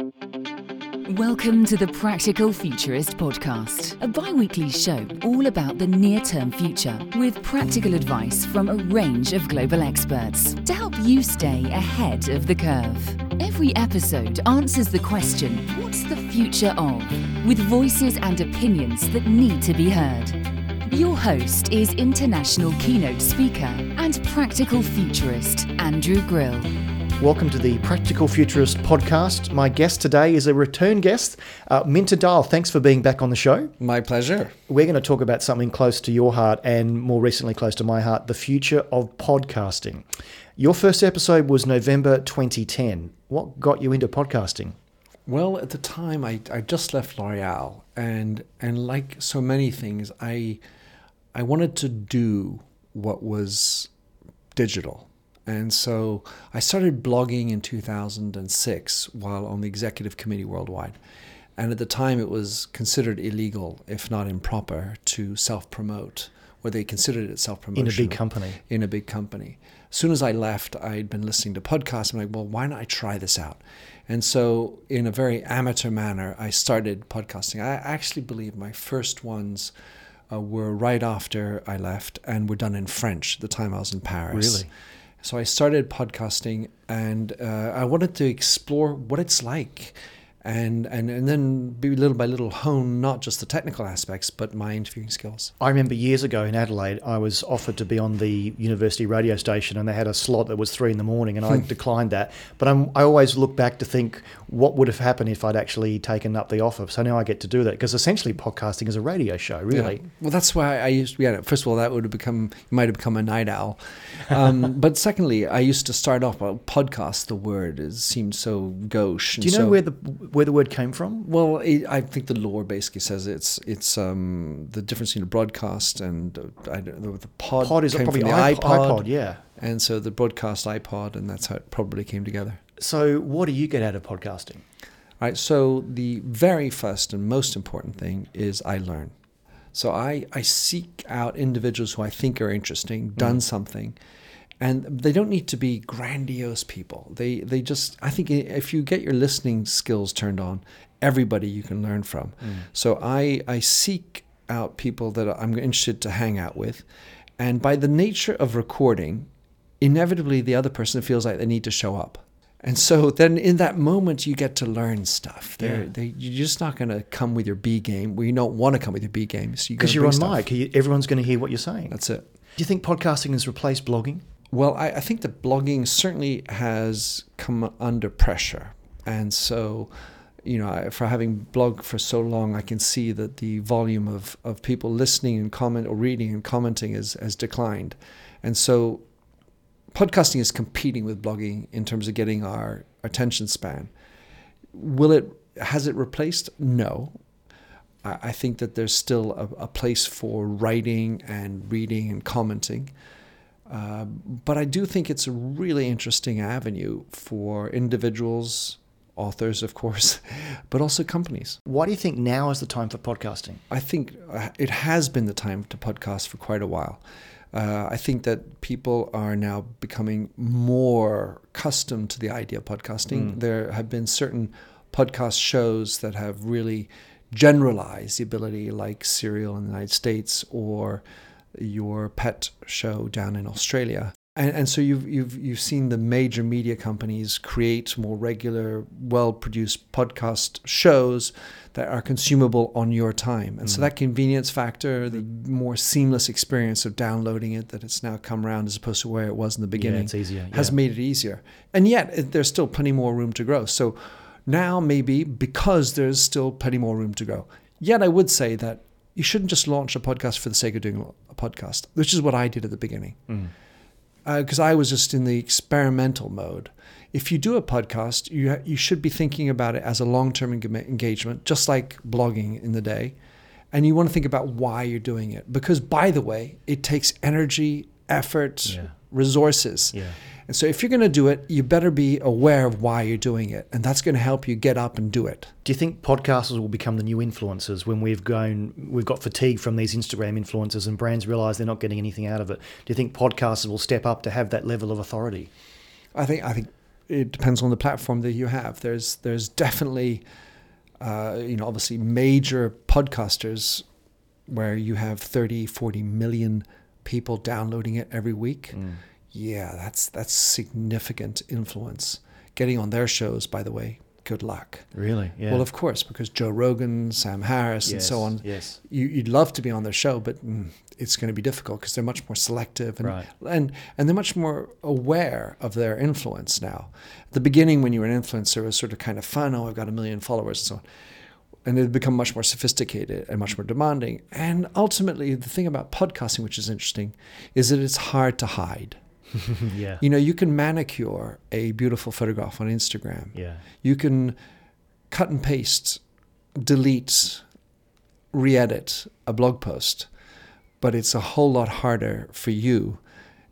Welcome to the Practical Futurist Podcast, a bi weekly show all about the near term future with practical advice from a range of global experts to help you stay ahead of the curve. Every episode answers the question what's the future of? with voices and opinions that need to be heard. Your host is international keynote speaker and practical futurist Andrew Grill. Welcome to the Practical Futurist podcast. My guest today is a return guest, uh, Minter Dial. Thanks for being back on the show. My pleasure. We're going to talk about something close to your heart and more recently close to my heart the future of podcasting. Your first episode was November 2010. What got you into podcasting? Well, at the time, I, I just left L'Oreal, and and like so many things, I I wanted to do what was digital. And so I started blogging in 2006 while on the executive committee worldwide. And at the time, it was considered illegal, if not improper, to self promote, or they considered it self promotion. In a big company. In a big company. As soon as I left, I'd been listening to podcasts. I'm like, well, why not I try this out? And so, in a very amateur manner, I started podcasting. I actually believe my first ones uh, were right after I left and were done in French the time I was in Paris. Really? So I started podcasting and uh, I wanted to explore what it's like and, and, and then be little by little hone not just the technical aspects, but my interviewing skills. I remember years ago in Adelaide, I was offered to be on the university radio station, and they had a slot that was three in the morning, and I Hmm. declined that. But I'm, I always look back to think what would have happened if I'd actually taken up the offer. So now I get to do that because essentially podcasting is a radio show, really. Yeah. Well, that's why I used to, yeah, first of all, that would have become, you might have become a night owl. Um, but secondly, I used to start off, well, podcast, the word is, seemed so gauche. Do you know where the where the word came from? Well, it, I think the lore basically says it's it's um, the difference between a broadcast and uh, I don't know, the pod. Pod is probably from the iPod, iPod, yeah. and so the broadcast iPod, and that's how it probably came together. So what do you get out of podcasting? Right. So the very first and most important thing is I learn. So I, I seek out individuals who I think are interesting, done something, and they don't need to be grandiose people. They they just I think if you get your listening skills turned on, everybody you can learn from. Mm. So I I seek out people that I'm interested to hang out with, and by the nature of recording, inevitably the other person feels like they need to show up. And so then in that moment you get to learn stuff. They're, Yeah. they, you're just not going to come with your B game. Well, you don't want to come with your B game. So Because you're on mic, everyone's going to hear what you're saying. That's it. Do you think podcasting has replaced blogging? Well, I, I think that blogging certainly has come under pressure. And so, you know, I- for having blogged for so long, I can see that the volume of, of people listening and comment or reading and commenting has, has declined. And so podcasting is competing with blogging in terms of getting our attention span. Will it, has it replaced? No. I I think that there's still a, a place for writing and reading and commenting. Uh, but I do think it's a really interesting avenue for individuals, authors, of course, but also companies. Why do you think now is the time for podcasting? I think uh, it has been the time to podcast for quite a while. Uh, I think that people are now becoming more accustomed to the idea of podcasting. There have been certain podcast shows that have really generalized the ability, like Serial in the United States or your pet show down in Australia. And, and so you've, you've, you've seen the major media companies create more regular, well produced podcast shows that are consumable on your time. And so mm. that convenience factor, the mm. more seamless experience of downloading it, that it's now come around as opposed to where it was in the beginning, it's easier, has made it easier. And yet, it- there's still plenty more room to grow. So now, maybe because there's still plenty more room to grow. Yet, I would say that you shouldn't just launch a podcast for the sake of doing a podcast, which is what I did at the beginning. Mm. Uh, because I was just in the experimental mode. If you do a podcast, you you should be thinking about it as a long term engagement, just like blogging in the day, and you want to think about why you're doing it. Because by the way, it takes energy, effort, Yeah. Resources. Yeah. And so if you're going to do it, you better be aware of why you're doing it, and that's going to help you get up and do it. Do you think podcasters will become the new influencers when we've gone, we've got fatigue from these Instagram influencers and brands realize they're not getting anything out of it? Do you think podcasters will step up to have that level of authority? I think I think it depends on the platform that you have. There's there's definitely uh, you know obviously major podcasters where you have 30, 40 million people downloading it every week. Mm. Yeah, that's that's significant influence. Getting on their shows, by the way, good luck. Really? Yeah. Well, of course, because Joe Rogan, Sam Harris, and so on. Yes. You, you'd love to be on their show, but mm, it's going to be difficult because they're much more selective and, Right. and and they're much more aware of their influence now. At the beginning, when you were an influencer, it was sort of kind of fun. Oh, I've got a million followers and so on. And it become much more sophisticated and much more demanding. And ultimately, the thing about podcasting, which is interesting, is that it's hard to hide. yeah. You know, you can manicure a beautiful photograph on Instagram. Yeah. You can cut and paste, delete, re edit a blog post, but it's a whole lot harder for you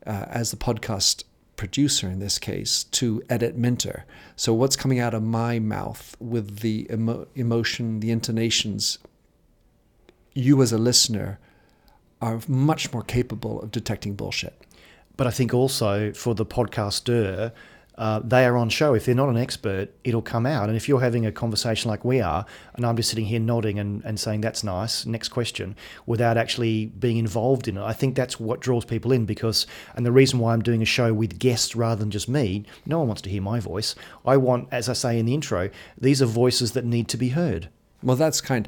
uh, as the podcast producer in this case to edit Minter. So, what's coming out of my mouth with the emo- emotion, the intonations, you as a listener are much more capable of detecting bullshit. But I think also for the podcaster, uh, they are on show. If they're not an expert, it'll come out. And if you're having a conversation like we are, and I'm just sitting here nodding and, and saying, that's nice, next question, without actually being involved in it, I think that's what draws people in because, and the reason why I'm doing a show with guests rather than just me, no one wants to hear my voice. I want, as I say in the intro, these are voices that need to be heard. Well, that's kind.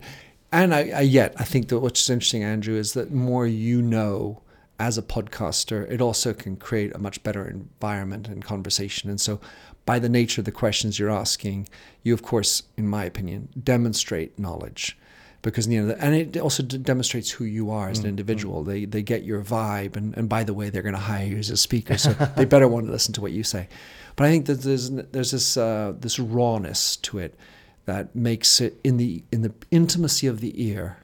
And I, I yet I think that what's interesting, Andrew, is that more you know as a podcaster, it also can create a much better environment and conversation. And so, by the nature of the questions you're asking, you of course, in my opinion, demonstrate knowledge. Because you know, and it also d- demonstrates who you are as an individual. They they get your vibe, and, and by the way, they're going to hire you as a speaker, so they better want to listen to what you say. But I think that there's there's this uh, this rawness to it that makes it in the in the intimacy of the ear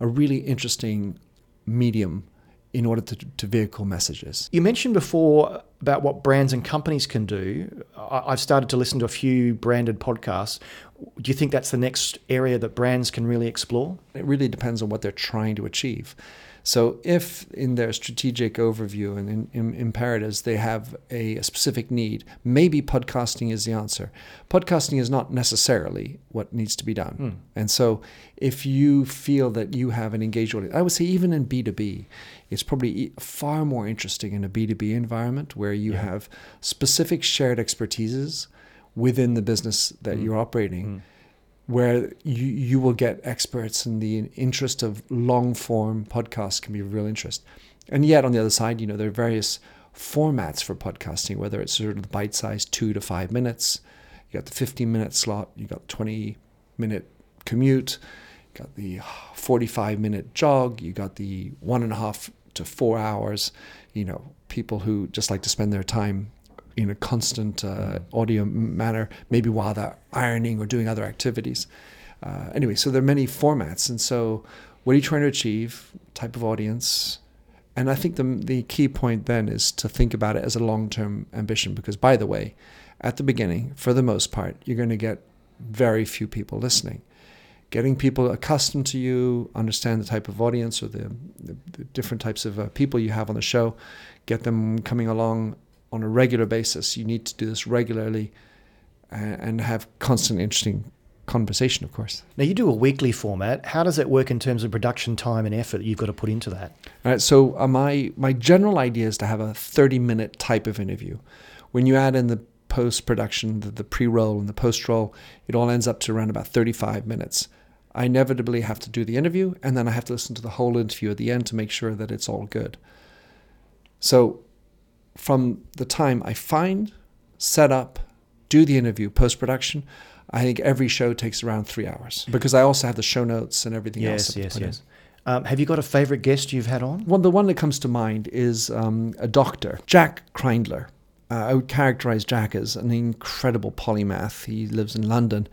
a really interesting medium in order to, to vehicle messages. You mentioned before about what brands and companies can do. I've started to listen to a few branded podcasts. Do you think that's the next area that brands can really explore? It really depends on what they're trying to achieve. So, if in their strategic overview and in, in imperatives they have a, a specific need, maybe podcasting is the answer. Podcasting is not necessarily what needs to be done. Hmm. And so, if you feel that you have an engaged audience, I would say even in B2B, it's probably far more interesting in a B2B environment where you have specific shared expertises within the business that hmm. you're operating hmm. Where you, you will get experts and the interest of long form podcasts can be of real interest. And yet on the other side, you know, there are various formats for podcasting, whether it's sort of bite sized two to five minutes, you got the 15 minute slot, you got 20 minute commute, you got the 45 minute jog, you got the one and a half to four hours, you know, people who just like to spend their time in a constant uh, audio manner, maybe while they're ironing or doing other activities. Uh, anyway, so there are many formats, and so what are you trying to achieve? Type of audience, and I think the the key point then is to think about it as a long term ambition. Because by the way, at the beginning, for the most part, you're going to get very few people listening. Getting people accustomed to you, understand the type of audience or the, the, the different types of uh, people you have on the show, get them coming along on a regular basis. You need to do this regularly and, and have constant, interesting conversation, of course. Now, you do a weekly format. How does it work in terms of production time and effort that you've got to put into that? All right. So uh, my my general idea is to have a 30 minute type of interview. When you add in the post production, the, the pre roll and the post roll, it all ends up to around about 35 minutes. I inevitably have to do the interview, and then I have to listen to the whole interview at the end to make sure that it's all good. So, from the time I find, set up, do the interview, post production, I think every show takes around three hours because I also have the show notes and everything else. Yes, yes, yes. Um, have you got a favourite guest you've had on? Well, the one that comes to mind is um, a doctor, Jack Kreindler. Uh, I would characterize Jack as an incredible polymath. He lives in London.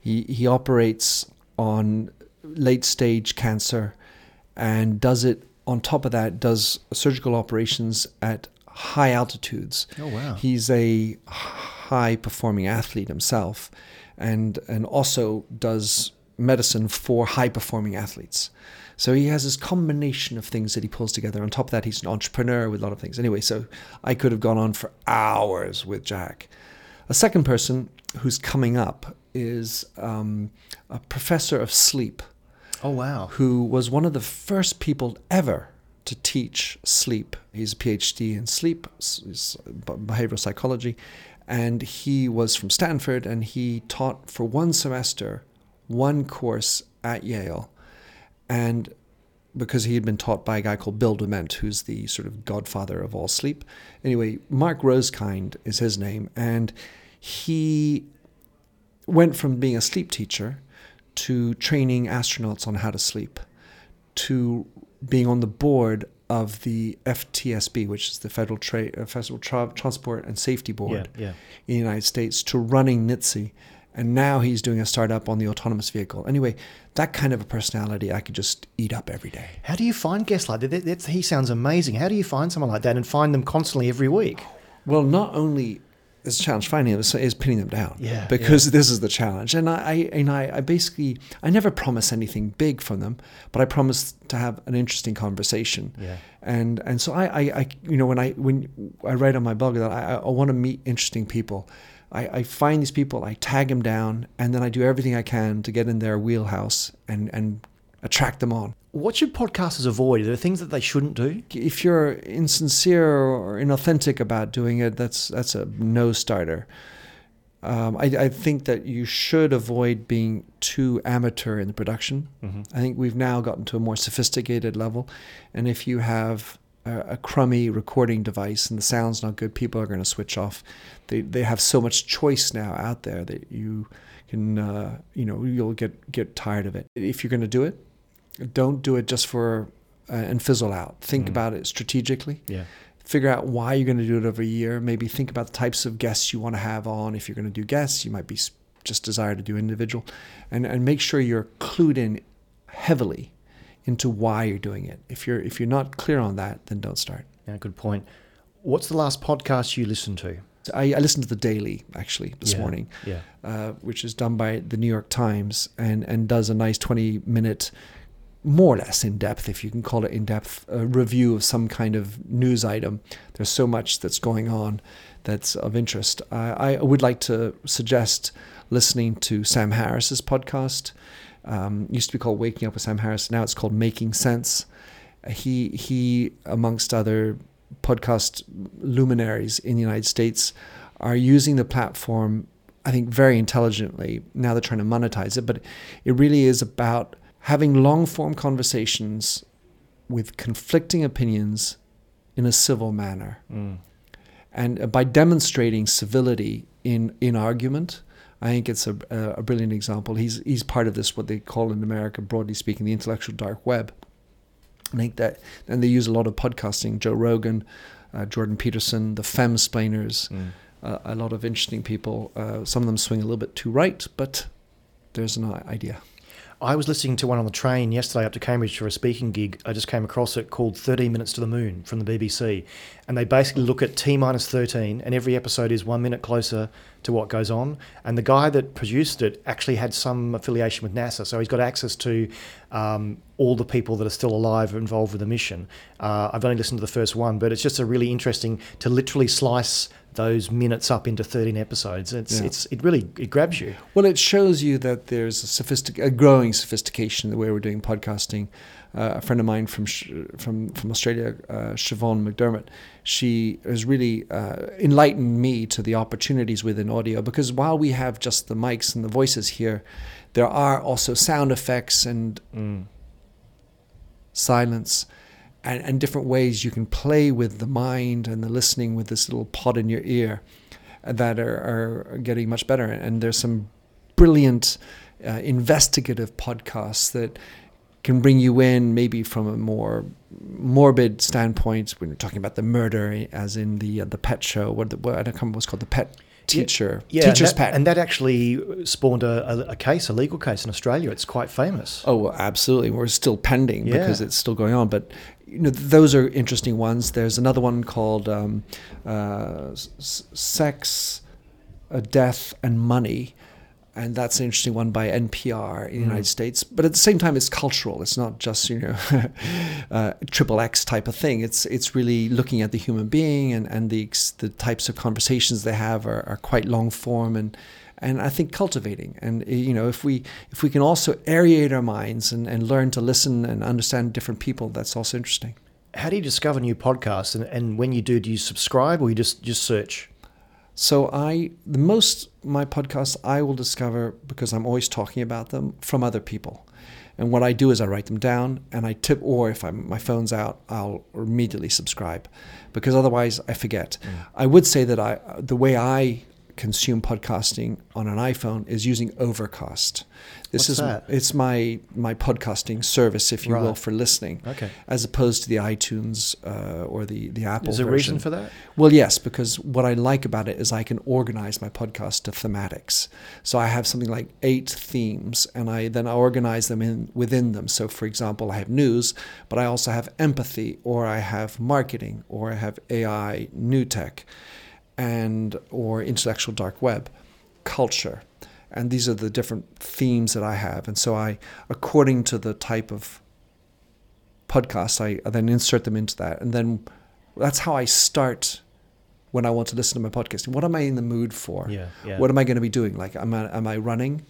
He he operates on late stage cancer, and does it on top of that does surgical operations at high altitudes. Oh, wow. He's a high performing athlete himself, and and also does medicine for high performing athletes. So he has this combination of things that he pulls together. On top of that, he's an entrepreneur with a lot of things. Anyway, so I could have gone on for hours with Jack. A second person who's coming up is um, a professor of sleep Oh wow. who was one of the first people ever to teach sleep. He's a PhD in sleep, behavioral psychology, and he was from Stanford and he taught for one semester one course at Yale. And because he had been taught by a guy called Bill Dement, who's the sort of godfather of all sleep. Anyway, Mark Rosekind is his name, and he went from being a sleep teacher to training astronauts on how to sleep to being on the board of the FTSB, which is the Federal, Tra- uh, Federal Tra- Transport and Safety Board Yeah, yeah. in the United States, to running NHTSA. And now he's doing a startup on the autonomous vehicle. Anyway, that kind of a personality I could just eat up every day. How do you find guests like that? That- that's- he sounds amazing. How do you find someone like that and find them constantly every week? Well, not only is a challenge finding them, is, is pinning them down. Yeah, Because this is the challenge, and I, I and I, I basically I never promise anything big from them, but I promise to have an interesting conversation. Yeah. And and so I, I, I you know when I when I write on my blog that I, I want to meet interesting people. I, I find these people, I tag them down, and then I do everything I can to get in their wheelhouse and, and attract them on. What should podcasters avoid? Are there things that they shouldn't do? if you're insincere or inauthentic about doing it, that's that's a no starter. Um, I, I think that you should avoid being too amateur in the production. I think we've now gotten to a more sophisticated level, and if you have a, a crummy recording device and the sound's not good, people are going to switch off. They they have so much choice now out there that you can uh, you know you'll get get tired of it. If you're going to do it, don't do it just for uh, and fizzle out. Think about it strategically. Yeah. Figure out why you're going to do it every year. Maybe think about the types of guests you want to have on. If you're going to do guests, you might be just desire to do individual, and and make sure you're clued in heavily into why you're doing it. If you're if you're not clear on that, then don't start. Yeah, good point. What's the last podcast you listened to? I, I listened to the Daily actually this Yeah, morning, yeah. uh, which is done by the New York Times and and does a nice twenty minute, more or less in depth, if you can call it in depth, uh, review of some kind of news item. There's so much that's going on that's of interest. I, I would like to suggest listening to Sam Harris's podcast. Um, used to be called Waking Up with Sam Harris. Now it's called Making Sense. He he, amongst other podcast luminaries in the United States, are using the platform. I think very intelligently. Now they're trying to monetize it, but it really is about having long form conversations with conflicting opinions in a civil manner. And by demonstrating civility in, in argument, I think it's a, a brilliant example. He's, he's part of this, what they call in America, broadly speaking, the intellectual dark web. I think that, and they use a lot of podcasting. Joe Rogan, uh, Jordan Peterson, the Femsplainers, uh, a lot of interesting people. Uh, some of them swing a little bit too right, but there's an idea. I was listening to one on the train yesterday up to Cambridge for a speaking gig. I just came across it called 13 Minutes to the Moon from the BBC. And they basically look at T minus 13, and every episode is one minute closer to what goes on. And the guy that produced it actually had some affiliation with NASA. So he's got access to um, all the people that are still alive involved with the mission. Uh, I've only listened to the first one, but it's just a really interesting to literally slice those minutes up into 13 episodes. It's, Yeah. it's, it really it grabs you. Well, it shows you that there's a, sophistic- a growing sophistication in the way we're doing podcasting. Uh, a friend of mine from Sh- from from Australia, uh, Siobhan McDermott, she has really uh, enlightened me to the opportunities within audio. Because while we have just the mics and the voices here, there are also sound effects and silence and, and different ways you can play with the mind and the listening with this little pod in your ear that are, are getting much better. And there's some brilliant uh, investigative podcasts that can bring you in maybe from a more morbid standpoint when you're talking about the murder as in the uh, the pet show what, the, what I don't remember what's called the pet teacher Yeah, teacher's and that, pet and that actually spawned a, a, a case, a legal case in Australia. It's quite famous. Oh, well, absolutely. We're still pending Yeah. because it's still going on. But you know, those are interesting ones. There's another one called um, uh, S- Sex, uh, Death, and Money. And that's an interesting one by NPR in the Mm. United States. But at the same time, it's cultural. It's not just you know uh, triple X type of thing. It's it's really looking at the human being and and the the types of conversations they have are, are quite long form and. And I think cultivating, and uh, you know, if we if we can also aerate our minds and, and learn to listen and understand different people, that's also interesting. How do you discover new podcasts? And, and when you do, do you subscribe or you just just search? So I the most my podcasts I will discover because I'm always talking about them from other people. And what I do is I write them down and I tip or if I'm, my phone's out, I'll immediately subscribe because otherwise I forget. Mm. I would say that I the way I consume podcasting on an iPhone is using Overcast. This What's is that? it's my my podcasting service if you will for listening Okay. as opposed to the iTunes uh, or the the Apple Is there a reason for that? Well, yes, because what I like about it is I can organize my podcast to thematics. So I have something like eight themes, and I then I organize them in within them. So, for example, I have news, but I also have empathy, or I have marketing, or I have AI, new tech, and or intellectual dark web, culture, and these are the different themes that I have. And so I, according to the type of podcast I, I then insert them into that, and then that's how I start when I want to listen to my podcast. What am I in the mood for? Yeah, yeah. What am I going to be doing? Like, am I, am I running,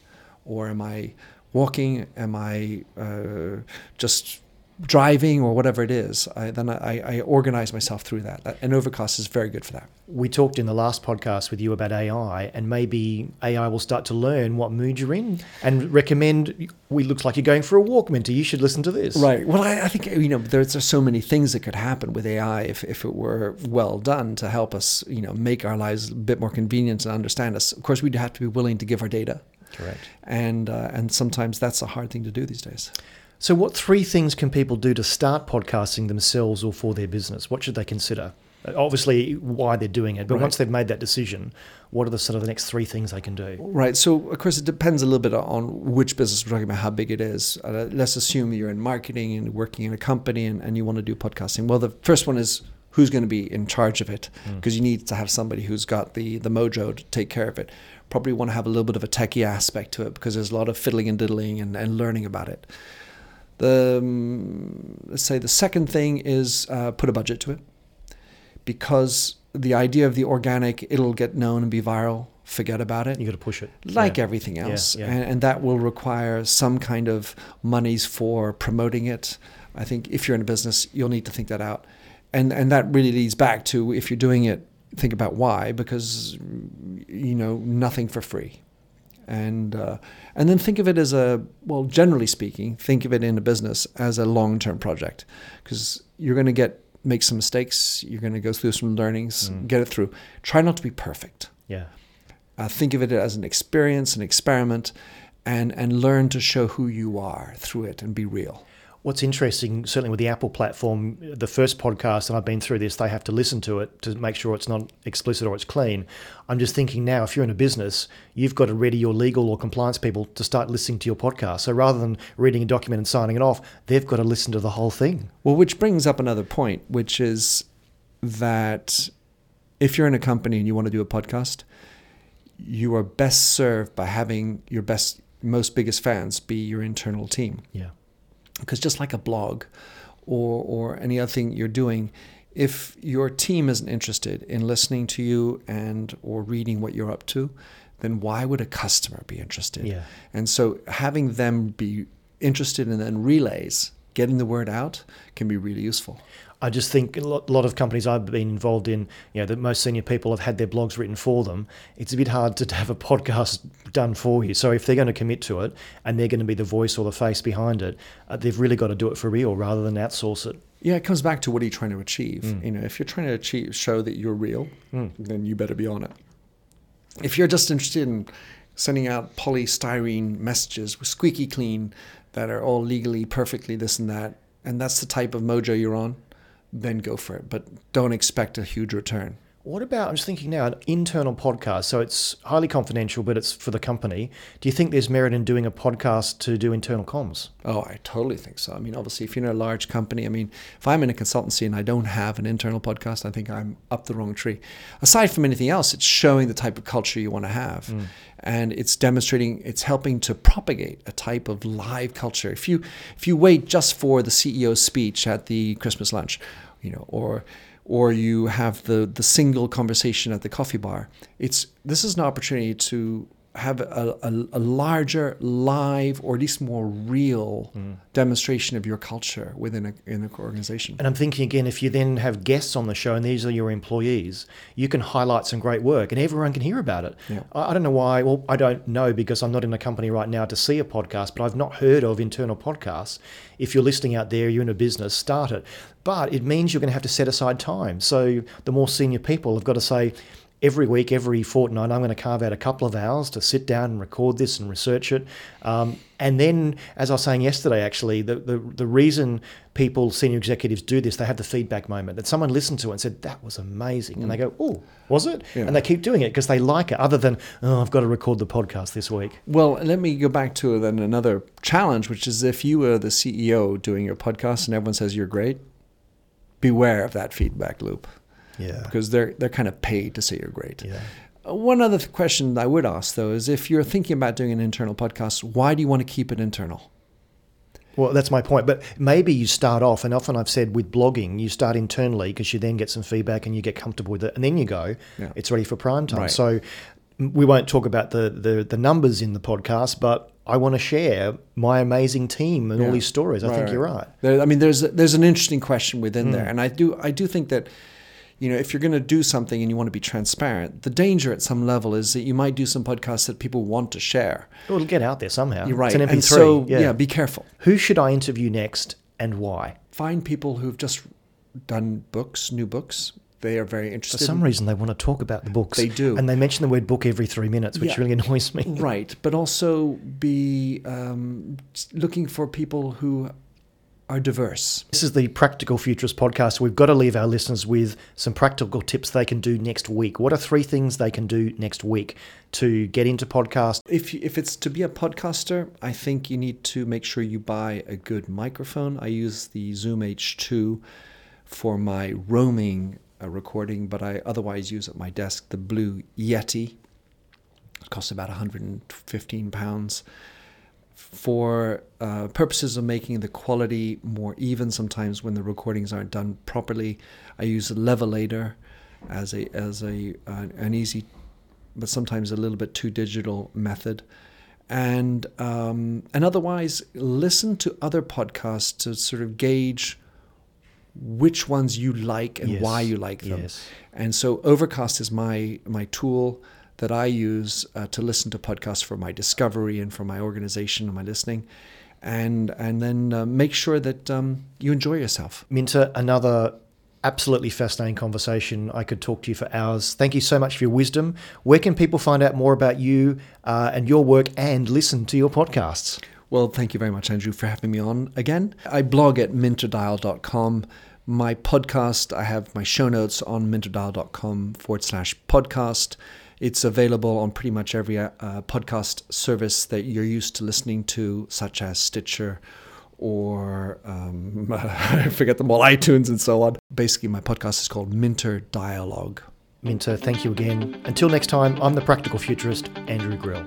or am I walking? Am I uh, just driving, or whatever it is? I, then I, I organize myself through that. And Overcast is very good for that. We talked in the last podcast with you about AI, and maybe AI will start to learn what mood you're in and recommend. We looks like you're going for a walk, Minty. You should listen to this. Right. Well, I, I think you know there's, there's so many things that could happen with AI if, if it were well done to help us, you know, make our lives a bit more convenient and understand us. Of course, we'd have to be willing to give our data, Correct. and uh, and sometimes that's a hard thing to do these days. So, what three things can people do to start podcasting themselves or for their business? What should they consider? Uh, Obviously, why they're doing it, but Right. once they've made that decision, what are the sort of the next three things they can do? Right. So, of course, it depends a little bit on which business we're talking about, how big it is. Uh, let's assume you're in marketing and working in a company and, and you want to do podcasting. Well, the first one is who's going to be in charge of it because you need to have somebody who's got the, the mojo to take care of it. Probably want to have a little bit of a techie aspect to it because there's a lot of fiddling and diddling and, and learning about it. The um, let's say the second thing is uh, put a budget to it because the idea of the organic, it'll get known and be viral. Forget about it You got to push it. like Yeah. everything Yeah, else, yeah. And, and that will require some kind of monies for promoting it. I think if you're in a business, you'll need to think that out, and and that really leads back to if you're doing it, think about why, because you know nothing for free, and uh, and then think of it as a well, generally speaking, think of it in a business as a long-term project, because you're going to get make some mistakes, you're going to go through some learnings, Mm. get it through. Try not to be perfect Yeah. uh, think of it as an experience, an experiment, and and learn to show who you are through it and be real. What's interesting, certainly with the Apple platform, the first podcast, and I've been through this, they have to listen to it to make sure it's not explicit or it's clean. I'm just thinking now, if you're in a business, you've got to ready your legal or compliance people to start listening to your podcast. So rather than reading a document and signing it off, they've got to listen to the whole thing. Well, which brings up another point, which is that if you're in a company and you want to do a podcast, you are best served by having your best, most biggest fans be your internal team. Yeah. Because just like a blog or or any other thing you're doing if your team isn't interested in listening to you and or reading what you're up to then why would a customer be interested Yeah. and so having them be interested and then relays getting the word out can be really useful I just think a lot, of companies I've been involved in, you know, the most senior people have had their blogs written for them. It's a bit hard to have a podcast done for you. So if they're going to commit to it and they're going to be the voice or the face behind it, uh, they've really got to do it for real rather than outsource it. yeah it comes back to what are you trying to achieve you know if you're trying to achieve show that you're real then you better be on it if you're just interested in sending out polystyrene messages with squeaky clean that are all legally perfectly this and that and that's the type of mojo you're on then go for it but don't expect a huge return What about, I'm just thinking now, an internal podcast. So it's highly confidential, but it's for the company. Do you think there's merit in doing a podcast to do internal comms? Oh, I totally think so. I mean, obviously, if you're in a large company, I mean, if I'm in a consultancy and I don't have an internal podcast, I think I'm up the wrong tree. Aside from anything else, it's showing the type of culture you want to have. Mm. And it's demonstrating, it's helping to propagate a type of live culture. If you if you wait just for the CEO's speech at the Christmas lunch, you know, or or you have the the single conversation at the coffee bar. It's this is an opportunity to have a, a, a, larger live or at least more real mm. demonstration of your culture within a, in an organization. And I'm thinking again, if you then have guests on the show and these are your employees, you can highlight some great work and everyone can hear about it. Yeah. I, I don't know why, well, I don't know because I'm not in a company right now to see a podcast, but I've not heard of internal podcasts. If you're listening out there, you're in a business, start it. But it means you're going to have to set aside time. So the more senior people have got to say, every week, every fortnight, I'm going to carve out a couple of hours to sit down and record this and research it. Um, and then, as I was saying yesterday, actually, the, the, the reason people, senior executives, do this, they have the feedback moment that someone listened to it and said, that was amazing. Mm. And they go, oh, was it? Yeah. And they keep doing it because they like it, other than, oh, I've got to record the podcast this week. Well, let me go back to then another challenge, which is if you were the CEO doing your podcast and everyone says you're great, beware of that feedback loop. Yeah. Because they're they're kind of paid to say you're great. Yeah. Uh, one other question I would ask though is if you're thinking about doing an internal podcast, why do you want to keep it internal? Well, that's my point. But maybe you start off, and often I've said with blogging, you start internally because you then get some feedback and you get comfortable with it, and then you go, yeah. it's ready for prime time. Right. So we won't talk about the, the, the numbers in the podcast, but I want to share my amazing team and yeah. all these stories. I right, think you're right. There, I mean, there's there's an interesting question within mm. there, and I do I do think that you know, if you're going to do something and you want to be transparent, the danger at some level is that you might do some podcasts that people want to share. It'll get out there somehow. You're right. and so, yeah. yeah, be careful. Who should I interview next and why? Find people who've just done books, new books. They are very interested. For some reason, they want to talk about the books. They do. And they mention the word book every three minutes, which yeah. really annoys me. Right. But also be um, looking for people who are diverse. This is the Practical Futurist podcast. We've got to leave our listeners with some practical tips they can do next week. What are three things they can do next week to get into podcast? If if it's to be a podcaster, I think you need to make sure you buy a good microphone. I use the Zoom H2 for my roaming uh, recording, but I otherwise use at my desk the Blue Yeti. It costs about 115 pounds for uh, purposes of making the quality more even sometimes when the recordings aren't done properly i use a levelator as a as a uh, an easy but sometimes a little bit too digital method and um, and otherwise listen to other podcasts to sort of gauge which ones you like and yes. why you like them yes. and so overcast is my my tool that I use uh, to listen to podcasts for my discovery and for my organization and my listening. And, and then uh, make sure that um, you enjoy yourself. Minter, another absolutely fascinating conversation. I could talk to you for hours. Thank you so much for your wisdom. Where can people find out more about you uh, and your work and listen to your podcasts? Well, thank you very much, Andrew, for having me on again. I blog at minterdial.com. My podcast, I have my show notes on minterdial.com forward slash podcast. It's available on pretty much every uh, podcast service that you're used to listening to, such as Stitcher or um, I forget them all, iTunes and so on. Basically, my podcast is called Minter Dialogue. Minter, thank you again. Until next time, I'm the practical futurist, Andrew Grill.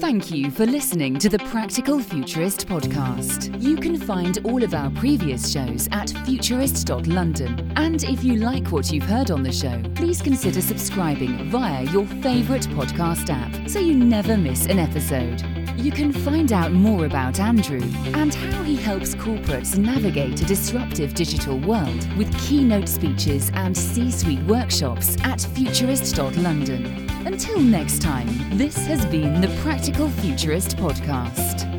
Thank you for listening to the Practical Futurist podcast. You can find all of our previous shows at futurist.london. And if you like what you've heard on the show, please consider subscribing via your favourite podcast app so you never miss an episode. You can find out more about Andrew and how he helps corporates navigate a disruptive digital world with keynote speeches and C suite workshops at futurist.london. Until next time, this has been the Practical Futurist Podcast.